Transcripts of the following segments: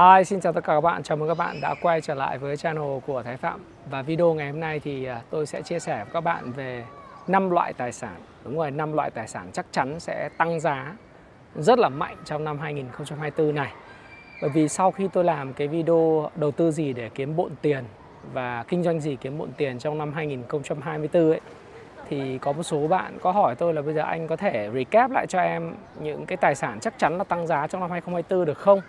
Hi, xin chào tất cả các bạn. Chào mừng các bạn đã quay trở lại với channel của Thái Phạm. Và video ngày hôm nay thì à, tôi sẽ chia sẻ với các bạn về 5 loại tài sản. Đúng rồi, 5 loại tài sản chắc chắn sẽ tăng giá rất là mạnh trong năm 2024 này. Bởi vì sau khi tôi làm cái video đầu tư gì để kiếm bộn tiền và kinh doanh gì kiếm bộn tiền trong năm 2024 ấy thì có một số bạn có hỏi tôi là bây giờ anh có thể recap lại cho em những cái tài sản chắc chắn là tăng giá trong năm 2024 được không?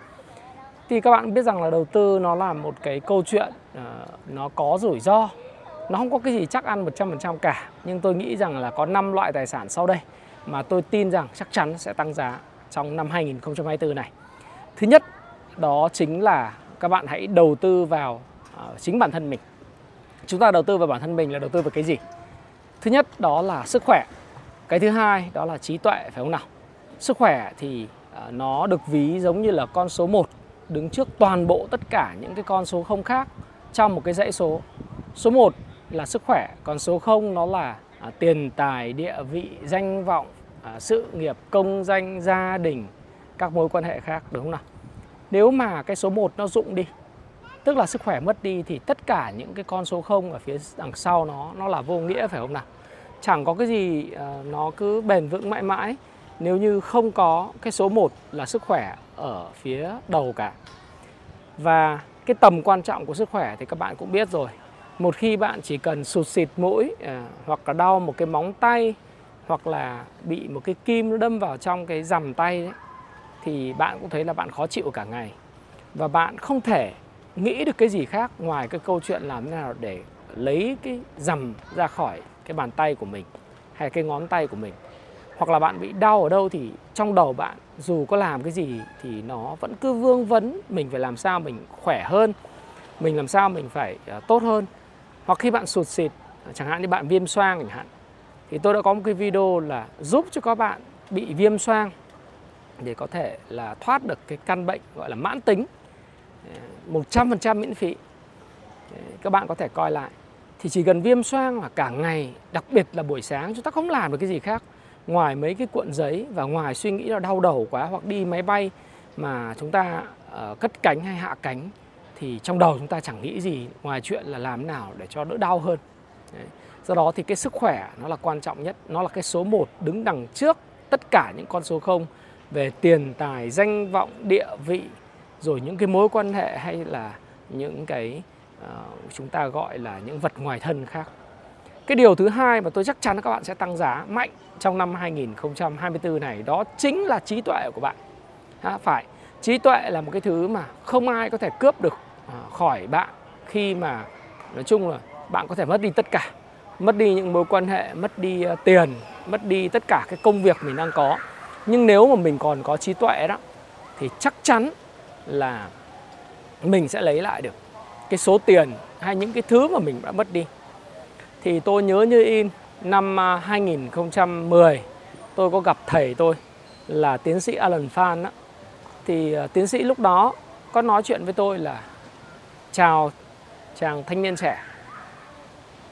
Thì các bạn biết rằng là đầu tư nó là một cái câu chuyện uh, nó có rủi ro. Nó không có cái gì chắc ăn 100% cả. Nhưng tôi nghĩ rằng là có 5 loại tài sản sau đây mà tôi tin rằng chắc chắn sẽ tăng giá trong năm 2024 này. Thứ nhất đó chính là các bạn hãy đầu tư vào uh, chính bản thân mình. Chúng ta đầu tư vào bản thân mình là đầu tư vào cái gì? Thứ nhất đó là sức khỏe. Cái thứ hai đó là trí tuệ phải không nào? Sức khỏe thì uh, nó được ví giống như là con số 1 đứng trước toàn bộ tất cả những cái con số không khác trong một cái dãy số. Số 1 là sức khỏe, còn số 0 nó là à, tiền tài, địa vị, danh vọng, à, sự nghiệp, công danh, gia đình, các mối quan hệ khác đúng không nào? Nếu mà cái số 1 nó dụng đi, tức là sức khỏe mất đi thì tất cả những cái con số 0 ở phía đằng sau nó nó là vô nghĩa phải không nào? Chẳng có cái gì à, nó cứ bền vững mãi mãi nếu như không có cái số 1 là sức khỏe ở phía đầu cả. Và cái tầm quan trọng của sức khỏe thì các bạn cũng biết rồi. Một khi bạn chỉ cần sụt xịt mũi à, hoặc là đau một cái móng tay hoặc là bị một cái kim nó đâm vào trong cái rằm tay đấy, thì bạn cũng thấy là bạn khó chịu cả ngày. Và bạn không thể nghĩ được cái gì khác ngoài cái câu chuyện làm thế nào để lấy cái rằm ra khỏi cái bàn tay của mình hay cái ngón tay của mình hoặc là bạn bị đau ở đâu thì trong đầu bạn dù có làm cái gì thì nó vẫn cứ vương vấn mình phải làm sao mình khỏe hơn mình làm sao mình phải uh, tốt hơn. Hoặc khi bạn sụt xịt chẳng hạn như bạn viêm xoang chẳng hạn thì tôi đã có một cái video là giúp cho các bạn bị viêm xoang để có thể là thoát được cái căn bệnh gọi là mãn tính ờ, 100% miễn phí. Ờ, các bạn có thể coi lại. Thì chỉ cần viêm xoang là cả ngày đặc biệt là buổi sáng chúng ta không làm được cái gì khác ngoài mấy cái cuộn giấy và ngoài suy nghĩ là đau đầu quá hoặc đi máy bay mà chúng ta uh, cất cánh hay hạ cánh thì trong đầu chúng ta chẳng nghĩ gì ngoài chuyện là làm nào để cho đỡ đau hơn. Đấy. Do đó thì cái sức khỏe nó là quan trọng nhất, nó là cái số 1 đứng đằng trước tất cả những con số không về tiền tài, danh vọng, địa vị rồi những cái mối quan hệ hay là những cái uh, chúng ta gọi là những vật ngoài thân khác. Cái điều thứ hai mà tôi chắc chắn các bạn sẽ tăng giá mạnh trong năm 2024 này đó chính là trí tuệ của bạn. À, phải, trí tuệ là một cái thứ mà không ai có thể cướp được à, khỏi bạn khi mà nói chung là bạn có thể mất đi tất cả. Mất đi những mối quan hệ, mất đi à, tiền, mất đi tất cả cái công việc mình đang có. Nhưng nếu mà mình còn có trí tuệ đó thì chắc chắn là mình sẽ lấy lại được cái số tiền hay những cái thứ mà mình đã mất đi thì tôi nhớ như in, năm à, 2010 tôi có gặp thầy tôi là tiến sĩ Alan Phan đó. thì à, tiến sĩ lúc đó có nói chuyện với tôi là, chào chàng thanh niên trẻ,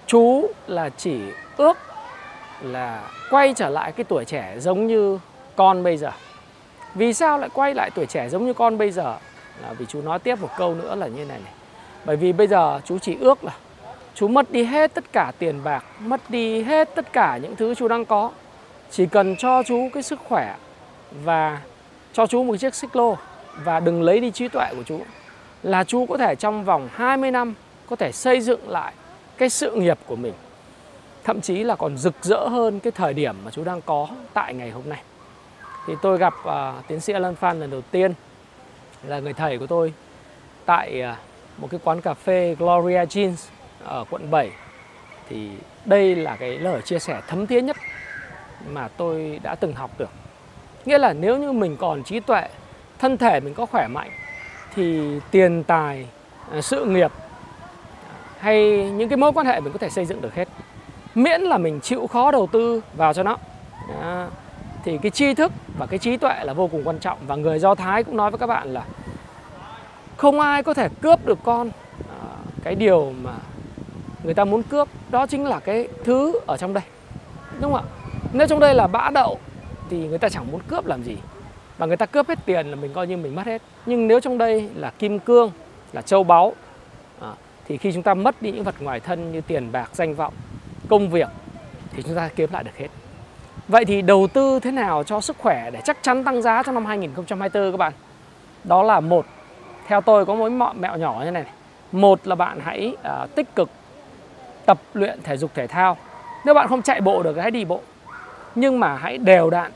chú là chỉ ước là quay trở lại cái tuổi trẻ giống như con bây giờ. Vì sao lại quay lại tuổi trẻ giống như con bây giờ? Là vì chú nói tiếp một câu nữa là như này này. Bởi vì bây giờ chú chỉ ước là chú mất đi hết tất cả tiền bạc mất đi hết tất cả những thứ chú đang có. Chỉ cần cho chú cái sức khỏe và cho chú một chiếc xích lô và đừng lấy đi trí tuệ của chú là chú có thể trong vòng 20 năm có thể xây dựng lại cái sự nghiệp của mình. Thậm chí là còn rực rỡ hơn cái thời điểm mà chú đang có tại ngày hôm nay. Thì tôi gặp uh, tiến sĩ Alan Phan lần đầu tiên là người thầy của tôi tại uh, một cái quán cà phê Gloria Jeans ở quận 7 thì đây là cái lời chia sẻ thấm thía nhất mà tôi đã từng học được. Nghĩa là nếu như mình còn trí tuệ, thân thể mình có khỏe mạnh thì tiền tài, à, sự nghiệp hay những cái mối quan hệ mình có thể xây dựng được hết. Miễn là mình chịu khó đầu tư vào cho nó. À, thì cái tri thức và cái trí tuệ là vô cùng quan trọng và người Do Thái cũng nói với các bạn là không ai có thể cướp được con à, cái điều mà người ta muốn cướp đó chính là cái thứ ở trong đây. Đúng không ạ? Nếu trong đây là bã đậu thì người ta chẳng muốn cướp làm gì. Và người ta cướp hết tiền là mình coi như mình mất hết. Nhưng nếu trong đây là kim cương là châu báu à, thì khi chúng ta mất đi những vật ngoài thân như tiền bạc danh vọng công việc thì chúng ta kiếm lại được hết. Vậy thì đầu tư thế nào cho sức khỏe để chắc chắn tăng giá trong năm 2024 các bạn? Đó là một. Theo tôi có mỗi mẹo nhỏ như này. Một là bạn hãy à, tích cực tập luyện thể dục thể thao nếu bạn không chạy bộ được hãy đi bộ nhưng mà hãy đều đặn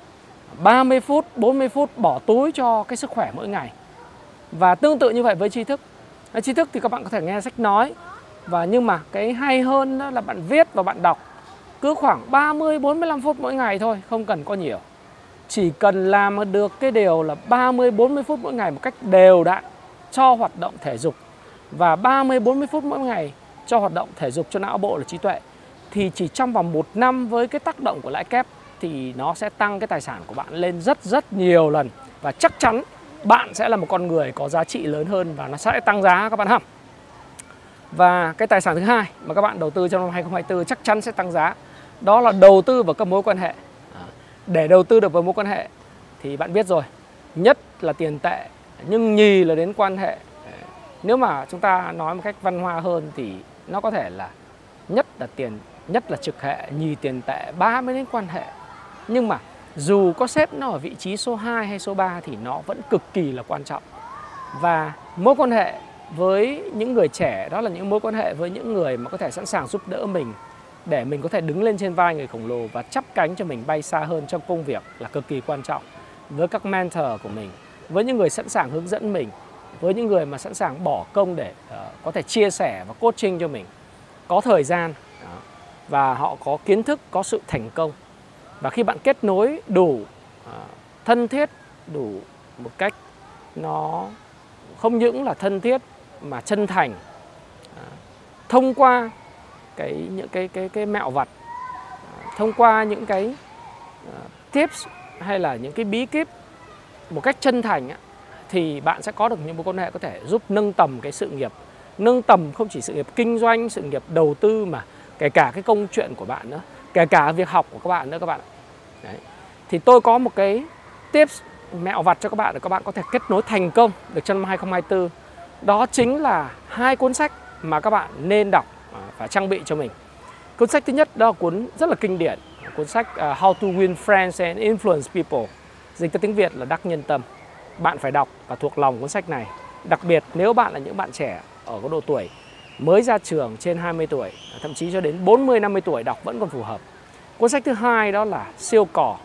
30 phút, 40 phút bỏ túi cho cái sức khỏe mỗi ngày. Và tương tự như vậy với tri thức. Với tri thức thì các bạn có thể nghe sách nói và nhưng mà cái hay hơn đó là bạn viết và bạn đọc cứ khoảng 30 45 phút mỗi ngày thôi, không cần có nhiều. Chỉ cần làm được cái điều là 30 40 phút mỗi ngày một cách đều đặn cho hoạt động thể dục và 30 40 phút mỗi ngày cho hoạt động thể dục cho não bộ là trí tuệ thì chỉ trong vòng một năm với cái tác động của lãi kép thì nó sẽ tăng cái tài sản của bạn lên rất rất nhiều lần và chắc chắn bạn sẽ là một con người có giá trị lớn hơn và nó sẽ tăng giá các bạn ha. Và cái tài sản thứ hai mà các bạn đầu tư trong năm 2024 chắc chắn sẽ tăng giá đó là đầu tư vào các mối quan hệ. Để đầu tư được vào mối quan hệ thì bạn biết rồi, nhất là tiền tệ nhưng nhì là đến quan hệ. Nếu mà chúng ta nói một cách văn hoa hơn thì nó có thể là nhất là tiền nhất là trực hệ, nhì tiền tệ, ba mới đến quan hệ. Nhưng mà dù có xếp nó ở vị trí số 2 hay số 3 thì nó vẫn cực kỳ là quan trọng. Và mối quan hệ với những người trẻ đó là những mối quan hệ với những người mà có thể sẵn sàng giúp đỡ mình để mình có thể đứng lên trên vai người khổng lồ và chắp cánh cho mình bay xa hơn trong công việc là cực kỳ quan trọng với các mentor của mình với những người sẵn sàng hướng dẫn mình với những người mà sẵn sàng bỏ công để uh, có thể chia sẻ và coaching cho mình có thời gian đó. và họ có kiến thức có sự thành công và khi bạn kết nối đủ uh, thân thiết đủ một cách nó không những là thân thiết mà chân thành uh, thông qua cái những cái cái cái mẹo vặt uh, thông qua những cái uh, tips hay là những cái bí kíp một cách chân thành á, thì bạn sẽ có được những mối quan hệ có thể giúp nâng tầm cái sự nghiệp. Nâng tầm không chỉ sự nghiệp kinh doanh sự nghiệp đầu tư mà kể cả cái công chuyện của bạn nữa kể cả việc học của các bạn nữa các bạn Đấy. thì tôi có một cái tips mẹo vặt cho các bạn để các bạn có thể kết nối thành công được trong năm 2024 đó chính là hai cuốn sách mà các bạn nên đọc và trang bị cho mình. Cuốn sách thứ nhất đó là cuốn rất là kinh điển cuốn sách uh, How to Win Friends and Influence People dịch ra tiếng Việt là đắc nhân tâm bạn phải đọc và thuộc lòng cuốn sách này. Đặc biệt, nếu bạn là những bạn trẻ ở cái độ tuổi mới ra trường trên 20 tuổi, thậm chí cho đến 40 50 tuổi đọc vẫn còn phù hợp. Cuốn sách thứ hai đó là siêu cỏ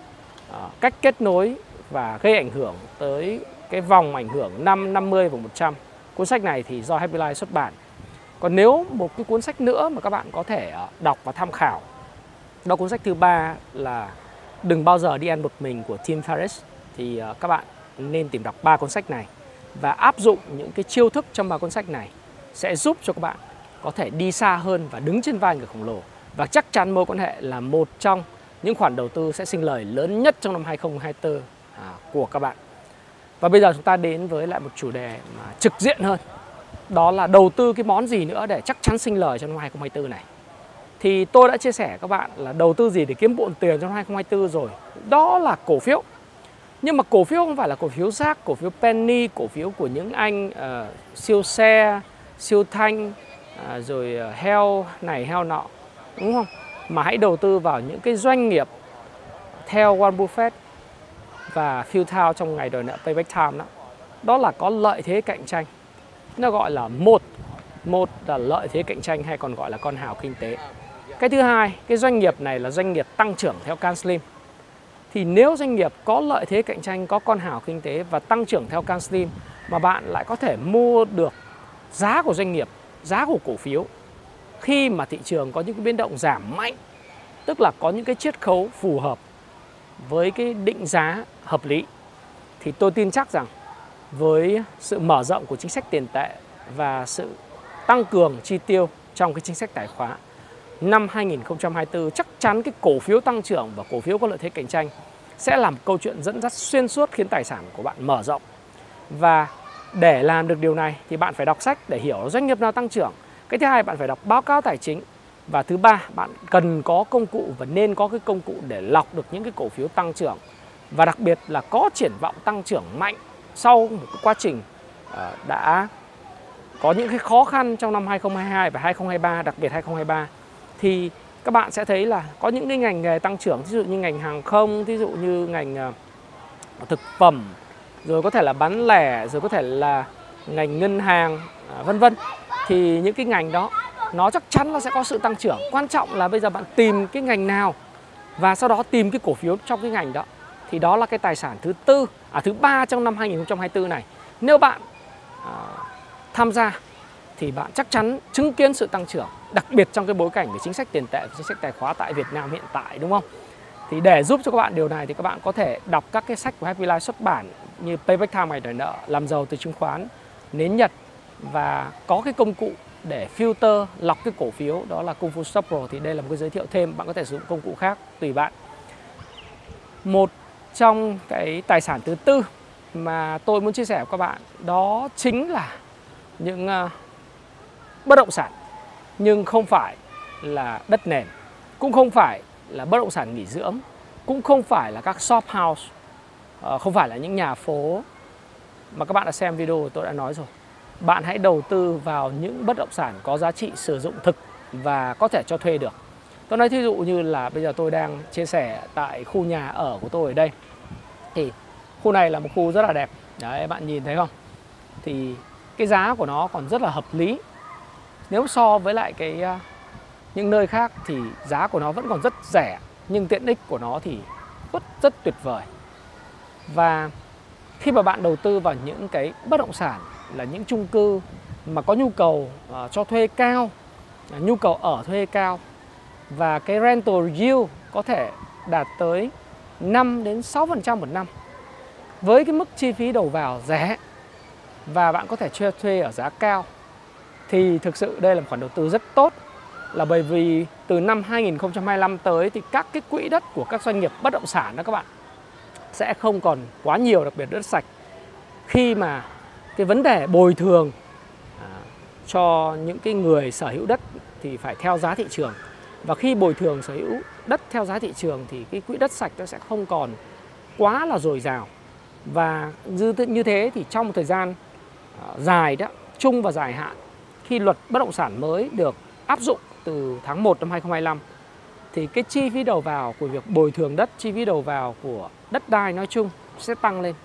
à, cách kết nối và gây ảnh hưởng tới cái vòng ảnh hưởng 5 50 và 100 cuốn sách này thì do Happy Life xuất bản. Còn nếu một cái cuốn sách nữa mà các bạn có thể à, đọc và tham khảo, đó cuốn sách thứ ba là đừng bao giờ đi ăn một mình của Tim Ferriss, thì à, các bạn nên tìm đọc ba cuốn sách này và áp dụng những cái chiêu thức trong ba cuốn sách này sẽ giúp cho các bạn có thể đi xa hơn và đứng trên vai người khổng lồ và chắc chắn mối quan hệ là một trong những khoản đầu tư sẽ sinh lời lớn nhất trong năm 2024 à, của các bạn. Và bây giờ chúng ta đến với lại một chủ đề mà trực diện hơn. Đó là đầu tư cái món gì nữa để chắc chắn sinh lời trong năm 2024 này. Thì tôi đã chia sẻ các bạn là đầu tư gì để kiếm bộn tiền trong 2024 rồi. Đó là cổ phiếu. Nhưng mà cổ phiếu không phải là cổ phiếu rác, cổ phiếu penny, cổ phiếu của những anh uh, siêu xe, siêu thanh, uh, rồi uh, heo này heo nọ đúng không? Mà hãy đầu tư vào những cái doanh nghiệp theo Warren Buffett và Phil Thao trong ngày đòi nợ payback time đó. Đó là có lợi thế cạnh tranh. Nó gọi là một một là lợi thế cạnh tranh hay còn gọi là con hào kinh tế. Cái thứ hai, cái doanh nghiệp này là doanh nghiệp tăng trưởng theo Can Slim. Thì nếu doanh nghiệp có lợi thế cạnh tranh, có con hào kinh tế và tăng trưởng theo Can mà bạn lại có thể mua được giá của doanh nghiệp, giá của cổ phiếu khi mà thị trường có những cái biến động giảm mạnh tức là có những cái chiết khấu phù hợp với cái định giá hợp lý thì tôi tin chắc rằng với sự mở rộng của chính sách tiền tệ và sự tăng cường chi tiêu trong cái chính sách tài khoá năm 2024 chắc chắn cái cổ phiếu tăng trưởng và cổ phiếu có lợi thế cạnh tranh sẽ làm câu chuyện dẫn dắt xuyên suốt khiến tài sản của bạn mở rộng. Và để làm được điều này thì bạn phải đọc sách để hiểu doanh nghiệp nào tăng trưởng. Cái thứ hai bạn phải đọc báo cáo tài chính. Và thứ ba bạn cần có công cụ và nên có cái công cụ để lọc được những cái cổ phiếu tăng trưởng. Và đặc biệt là có triển vọng tăng trưởng mạnh sau một cái quá trình ờ, đã có những cái khó khăn trong năm 2022 và 2023, đặc biệt 2023 thì các bạn sẽ thấy là có những cái ngành nghề tăng trưởng ví dụ như ngành hàng không, ví dụ như ngành ờ, thực phẩm, rồi có thể là bán lẻ, rồi có thể là ngành ngân hàng à, vân vân thì những cái ngành đó nó chắc chắn nó sẽ có sự tăng trưởng. Quan trọng là bây giờ bạn tìm cái ngành nào và sau đó tìm cái cổ phiếu trong cái ngành đó thì đó là cái tài sản thứ tư à thứ ba trong năm 2024 này. Nếu bạn à, tham gia thì bạn chắc chắn chứng kiến sự tăng trưởng, đặc biệt trong cái bối cảnh về chính sách tiền tệ và chính sách tài khóa tại Việt Nam hiện tại đúng không? Thì để giúp cho các bạn điều này thì các bạn có thể đọc các cái sách của Happy Life xuất bản như Payback Time ngày đòi nợ, làm giàu từ chứng khoán, nến Nhật và có cái công cụ để filter lọc cái cổ phiếu đó là Kung Fu Stop Pro. Thì đây là một cái giới thiệu thêm bạn có thể sử dụng công cụ khác tùy bạn. Một trong cái tài sản thứ tư mà tôi muốn chia sẻ với các bạn đó chính là những uh, bất động sản nhưng không phải là đất nền, cũng không phải là bất động sản nghỉ dưỡng, cũng không phải là các shop house ờ, không phải là những nhà phố mà các bạn đã xem video tôi đã nói rồi. Bạn hãy đầu tư vào những bất động sản có giá trị sử dụng thực và có thể cho thuê được. Tôi nói thí dụ như là bây giờ tôi đang chia sẻ tại khu nhà ở của tôi ở đây. Thì khu này là một khu rất là đẹp. Đấy, bạn nhìn thấy không? Thì cái giá của nó còn rất là hợp lý nếu so với lại cái uh, những nơi khác thì giá của nó vẫn còn rất rẻ nhưng tiện ích của nó thì rất rất tuyệt vời. Và khi mà bạn đầu tư vào những cái bất động sản là những chung cư mà có nhu cầu uh, cho thuê cao uh, nhu cầu ở thuê cao và cái rental yield có thể đạt tới 5 đến 6% một năm với cái mức chi phí đầu vào rẻ và bạn có thể thuê thuê ở giá cao thì thực sự đây là một khoản đầu tư rất tốt là bởi vì từ năm 2025 tới thì các cái quỹ đất của các doanh nghiệp bất động sản đó các bạn sẽ không còn quá nhiều đặc biệt đất sạch. Khi mà cái vấn đề bồi thường à, cho những cái người sở hữu đất thì phải theo giá thị trường. Và khi bồi thường sở hữu đất theo giá thị trường thì cái quỹ đất sạch nó sẽ không còn quá là dồi dào. Và như như thế thì trong một thời gian à, dài đó chung và dài hạn khi luật bất động sản mới được áp dụng từ tháng 1 năm 2025 thì cái chi phí đầu vào của việc bồi thường đất, chi phí đầu vào của đất đai nói chung sẽ tăng lên.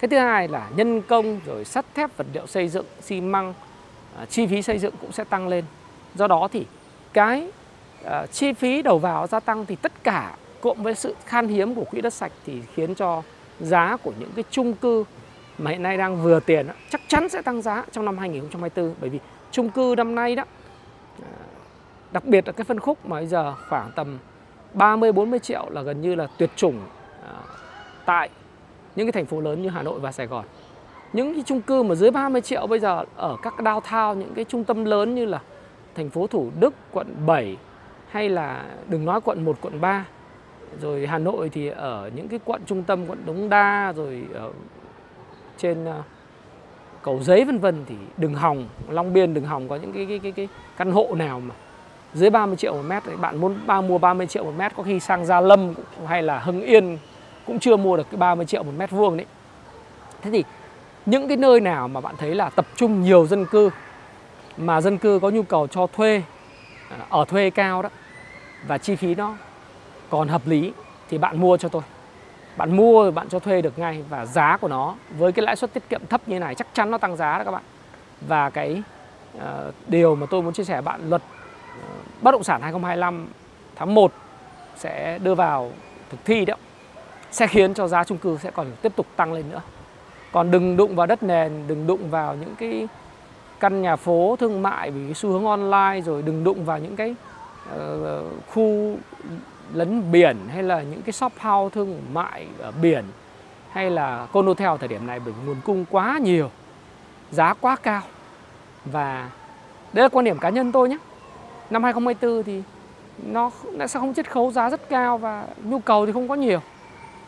Cái thứ hai là nhân công rồi sắt thép vật liệu xây dựng, xi măng, à, chi phí xây dựng cũng sẽ tăng lên. Do đó thì cái à, chi phí đầu vào gia tăng thì tất cả cộng với sự khan hiếm của quỹ đất sạch thì khiến cho giá của những cái chung cư mà hiện nay đang vừa tiền chắc chắn sẽ tăng giá trong năm 2024 bởi vì chung cư năm nay đó à, đặc biệt là cái phân khúc mà bây giờ khoảng tầm 30 40 triệu là gần như là tuyệt chủng à, tại những cái thành phố lớn như Hà Nội và Sài Gòn. Những cái chung cư mà dưới 30 triệu bây giờ ở các downtown những cái trung tâm lớn như là thành phố Thủ Đức, quận 7 hay là đừng nói quận 1, quận 3 rồi Hà Nội thì ở những cái quận trung tâm quận Đống Đa rồi ở trên à, cầu giấy vân vân thì đừng hòng Long Biên đừng hòng có những cái cái cái, cái căn hộ nào mà dưới 30 triệu một mét bạn muốn ba mua 30 triệu một mét có khi sang Gia Lâm hay là Hưng Yên cũng chưa mua được cái 30 triệu một mét vuông đấy. Thế thì những cái nơi nào mà bạn thấy là tập trung nhiều dân cư mà dân cư có nhu cầu cho thuê à, ở thuê cao đó và chi phí nó còn hợp lý thì bạn mua cho tôi bạn mua rồi bạn cho thuê được ngay và giá của nó với cái lãi suất tiết kiệm thấp như này chắc chắn nó tăng giá đó các bạn. Và cái uh, điều mà tôi muốn chia sẻ bạn luật uh, bất động sản 2025 tháng 1 sẽ đưa vào thực thi đó sẽ khiến cho giá chung cư sẽ còn tiếp tục tăng lên nữa. Còn đừng đụng vào đất nền đừng đụng vào những cái căn nhà phố thương mại vì cái xu hướng online rồi đừng đụng vào những cái uh, khu lấn biển hay là những cái shop house thương mại ở biển hay là condotel thời điểm này bởi nguồn cung quá nhiều giá quá cao. Và đấy là quan điểm cá nhân tôi nhé. Năm 2024 thì nó, nó sẽ không chiết khấu giá rất cao và nhu cầu thì không có nhiều.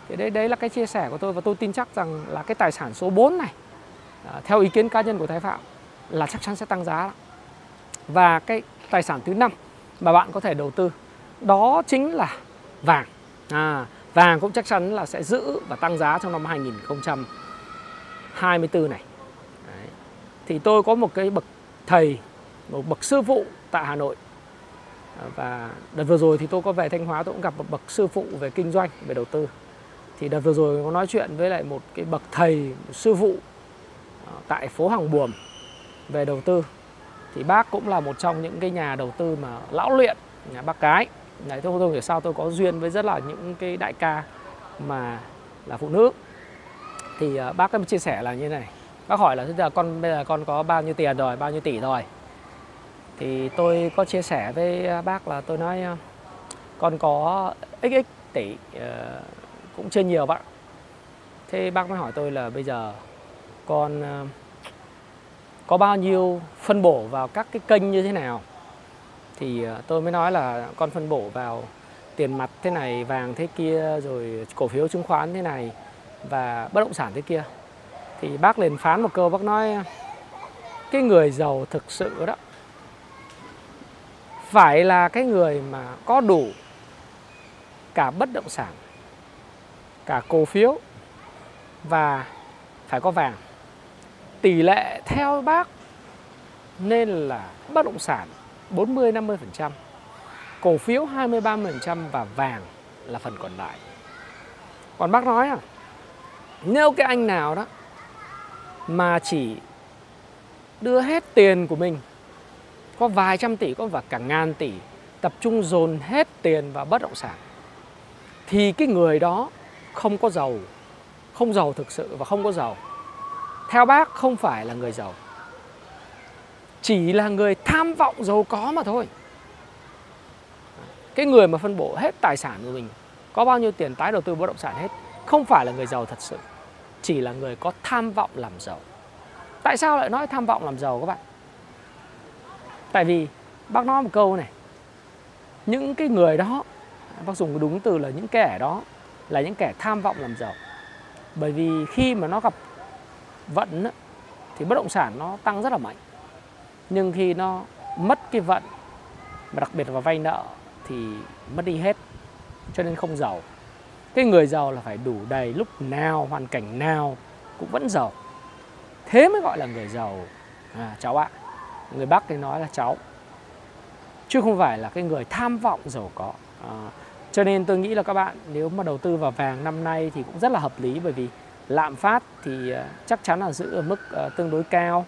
Thì đấy đấy là cái chia sẻ của tôi và tôi tin chắc rằng là cái tài sản số 4 này à, theo ý kiến cá nhân của Thái Phạm là chắc chắn sẽ tăng giá và cái tài sản thứ năm mà bạn có thể đầu tư đó chính là vàng à, Vàng cũng chắc chắn là sẽ giữ và tăng giá trong năm 2024 này. Đấy. Thì tôi có một cái bậc thầy, một bậc sư phụ tại Hà Nội. À, và đợt vừa rồi thì tôi có về Thanh Hóa tôi cũng gặp một bậc sư phụ về kinh doanh, về đầu tư. Thì đợt vừa rồi có nói chuyện với lại một cái bậc thầy, một sư phụ à, tại phố Hàng Buồm về đầu tư. Thì bác cũng là một trong những cái nhà đầu tư mà lão luyện, nhà bác cái Đấy, tôi không hiểu sao tôi có duyên với rất là những cái đại ca mà là phụ nữ. Thì uh, bác em chia sẻ là như này. Bác hỏi là bây giờ con bây giờ con có bao nhiêu tiền rồi? Bao nhiêu tỷ rồi? Thì tôi có chia sẻ với ờ, bác là tôi nói ờ, con có xx tỷ uh, cũng chưa nhiều bạn. Thế bác mới hỏi tôi là bây giờ con uh, có bao nhiêu phân bổ vào các cái kênh như thế nào? Thì ờ, tôi mới nói là con phân bổ vào tiền mặt thế này, vàng thế kia, rồi cổ phiếu chứng khoán thế này và bất động sản thế kia. Thì bác liền phán một câu bác nói cái người giàu thực sự đó phải là cái người mà có đủ cả bất động sản, cả cổ phiếu và phải có vàng. Tỷ lệ theo bác nên là bất động sản 40 50%, cổ phiếu 20 30% và vàng là phần còn lại. Còn bác nói à, nếu cái anh nào đó mà chỉ đưa hết tiền của mình có vài trăm tỷ có và cả ngàn tỷ tập trung dồn hết tiền vào bất động sản thì cái người đó không có giàu không giàu thực sự và không có giàu. Theo bác không phải là người giàu chỉ là người tham vọng giàu có mà thôi. Cái người mà phân bổ hết tài sản của mình, có bao nhiêu tiền tái đầu tư bất động sản hết, không phải là người giàu thật sự, chỉ là người có tham vọng làm giàu. Tại sao lại nói tham vọng làm giàu các bạn? Tại vì bác nói một câu này, những cái người đó, bác dùng đúng từ là những kẻ đó, là những kẻ tham vọng làm giàu. Bởi vì khi mà nó gặp vận thì bất động sản nó tăng rất là mạnh nhưng khi nó mất cái vận mà đặc biệt là vay nợ thì mất đi hết cho nên không giàu. Cái người giàu là phải đủ đầy lúc nào hoàn cảnh nào cũng vẫn giàu. Thế mới gọi là người giàu. À, cháu ạ người bắc thì nói là cháu. Chứ không phải là cái người tham vọng giàu có. À, cho nên tôi nghĩ là các bạn nếu mà đầu tư vào vàng năm nay thì cũng rất là hợp lý bởi vì lạm phát thì à, chắc chắn là giữ ở mức à, tương đối cao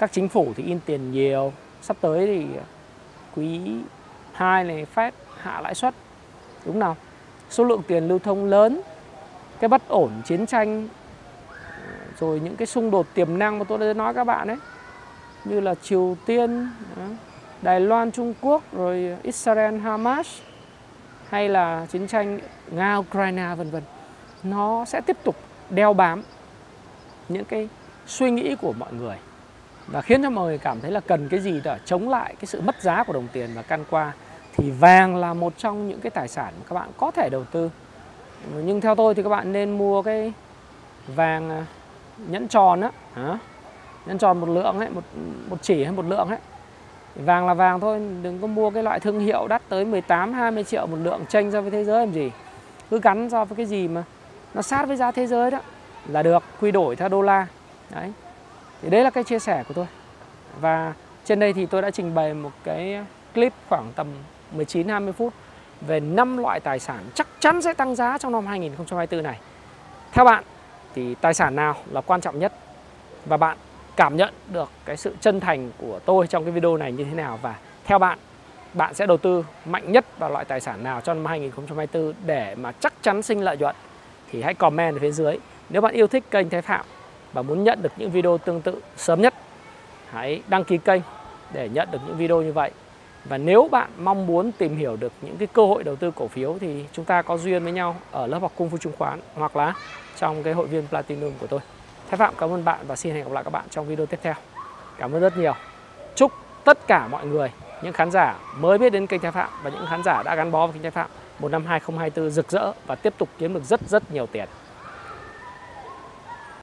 các chính phủ thì in tiền nhiều. Sắp tới thì quý 2 này phép hạ lãi suất. Đúng nào? Số lượng tiền lưu thông lớn, cái bất ổn chiến tranh, rồi những cái xung đột tiềm năng mà tôi đã nói các bạn ấy, như là Triều Tiên Đài Loan, Trung Quốc, rồi Israel, Hamas, hay là chiến tranh Nga, Ukraine, vân vân. Nó sẽ tiếp tục đeo bám những cái suy nghĩ của mọi người và khiến cho mọi người cảm thấy là cần cái gì để chống lại cái sự mất giá của đồng tiền và can qua, thì vàng là một trong những cái tài sản mà các bạn có thể đầu tư. Nhưng theo tôi thì các bạn nên mua cái vàng à, nhẫn tròn á nhẫn tròn một lượng ấy, một một chỉ hay một lượng ấy. Vàng là vàng thôi, đừng có mua cái loại thương hiệu đắt tới 18 20 triệu một lượng tranh so với thế giới làm gì. Cứ gắn so với cái gì mà nó sát với giá thế giới đó là được, quy đổi theo đô la. Đấy thì đấy là cái chia sẻ của tôi và trên đây thì tôi đã trình bày một cái clip khoảng tầm 19 20 phút về 5 loại tài sản chắc chắn sẽ tăng giá trong năm 2024 này. Theo bạn, thì tài sản nào là quan trọng nhất và bạn cảm nhận được cái sự chân thành của tôi trong cái video này như thế nào và theo bạn bạn sẽ đầu tư mạnh nhất vào loại tài sản nào trong năm 2024 để mà chắc chắn sinh lợi nhuận thì hãy comment ở phía dưới. Nếu bạn yêu thích kênh Thái Phạm và muốn nhận được những video tương tự sớm nhất, hãy đăng ký kênh để nhận được những video như vậy. Và nếu bạn mong muốn tìm hiểu được những cái cơ hội đầu tư cổ phiếu thì chúng ta có duyên với nhau ở lớp học cung phu chứng khoán hoặc là trong cái hội viên platinum của tôi. Thái Phạm, cảm ơn bạn và xin hẹn gặp lại các bạn trong video tiếp theo. Cảm ơn rất nhiều. Chúc tất cả mọi người, những khán giả mới biết đến kênh Thái Phạm và những khán giả đã gắn bó với kênh Thái Phạm, một năm 2024 rực rỡ và tiếp tục kiếm được rất rất nhiều tiền.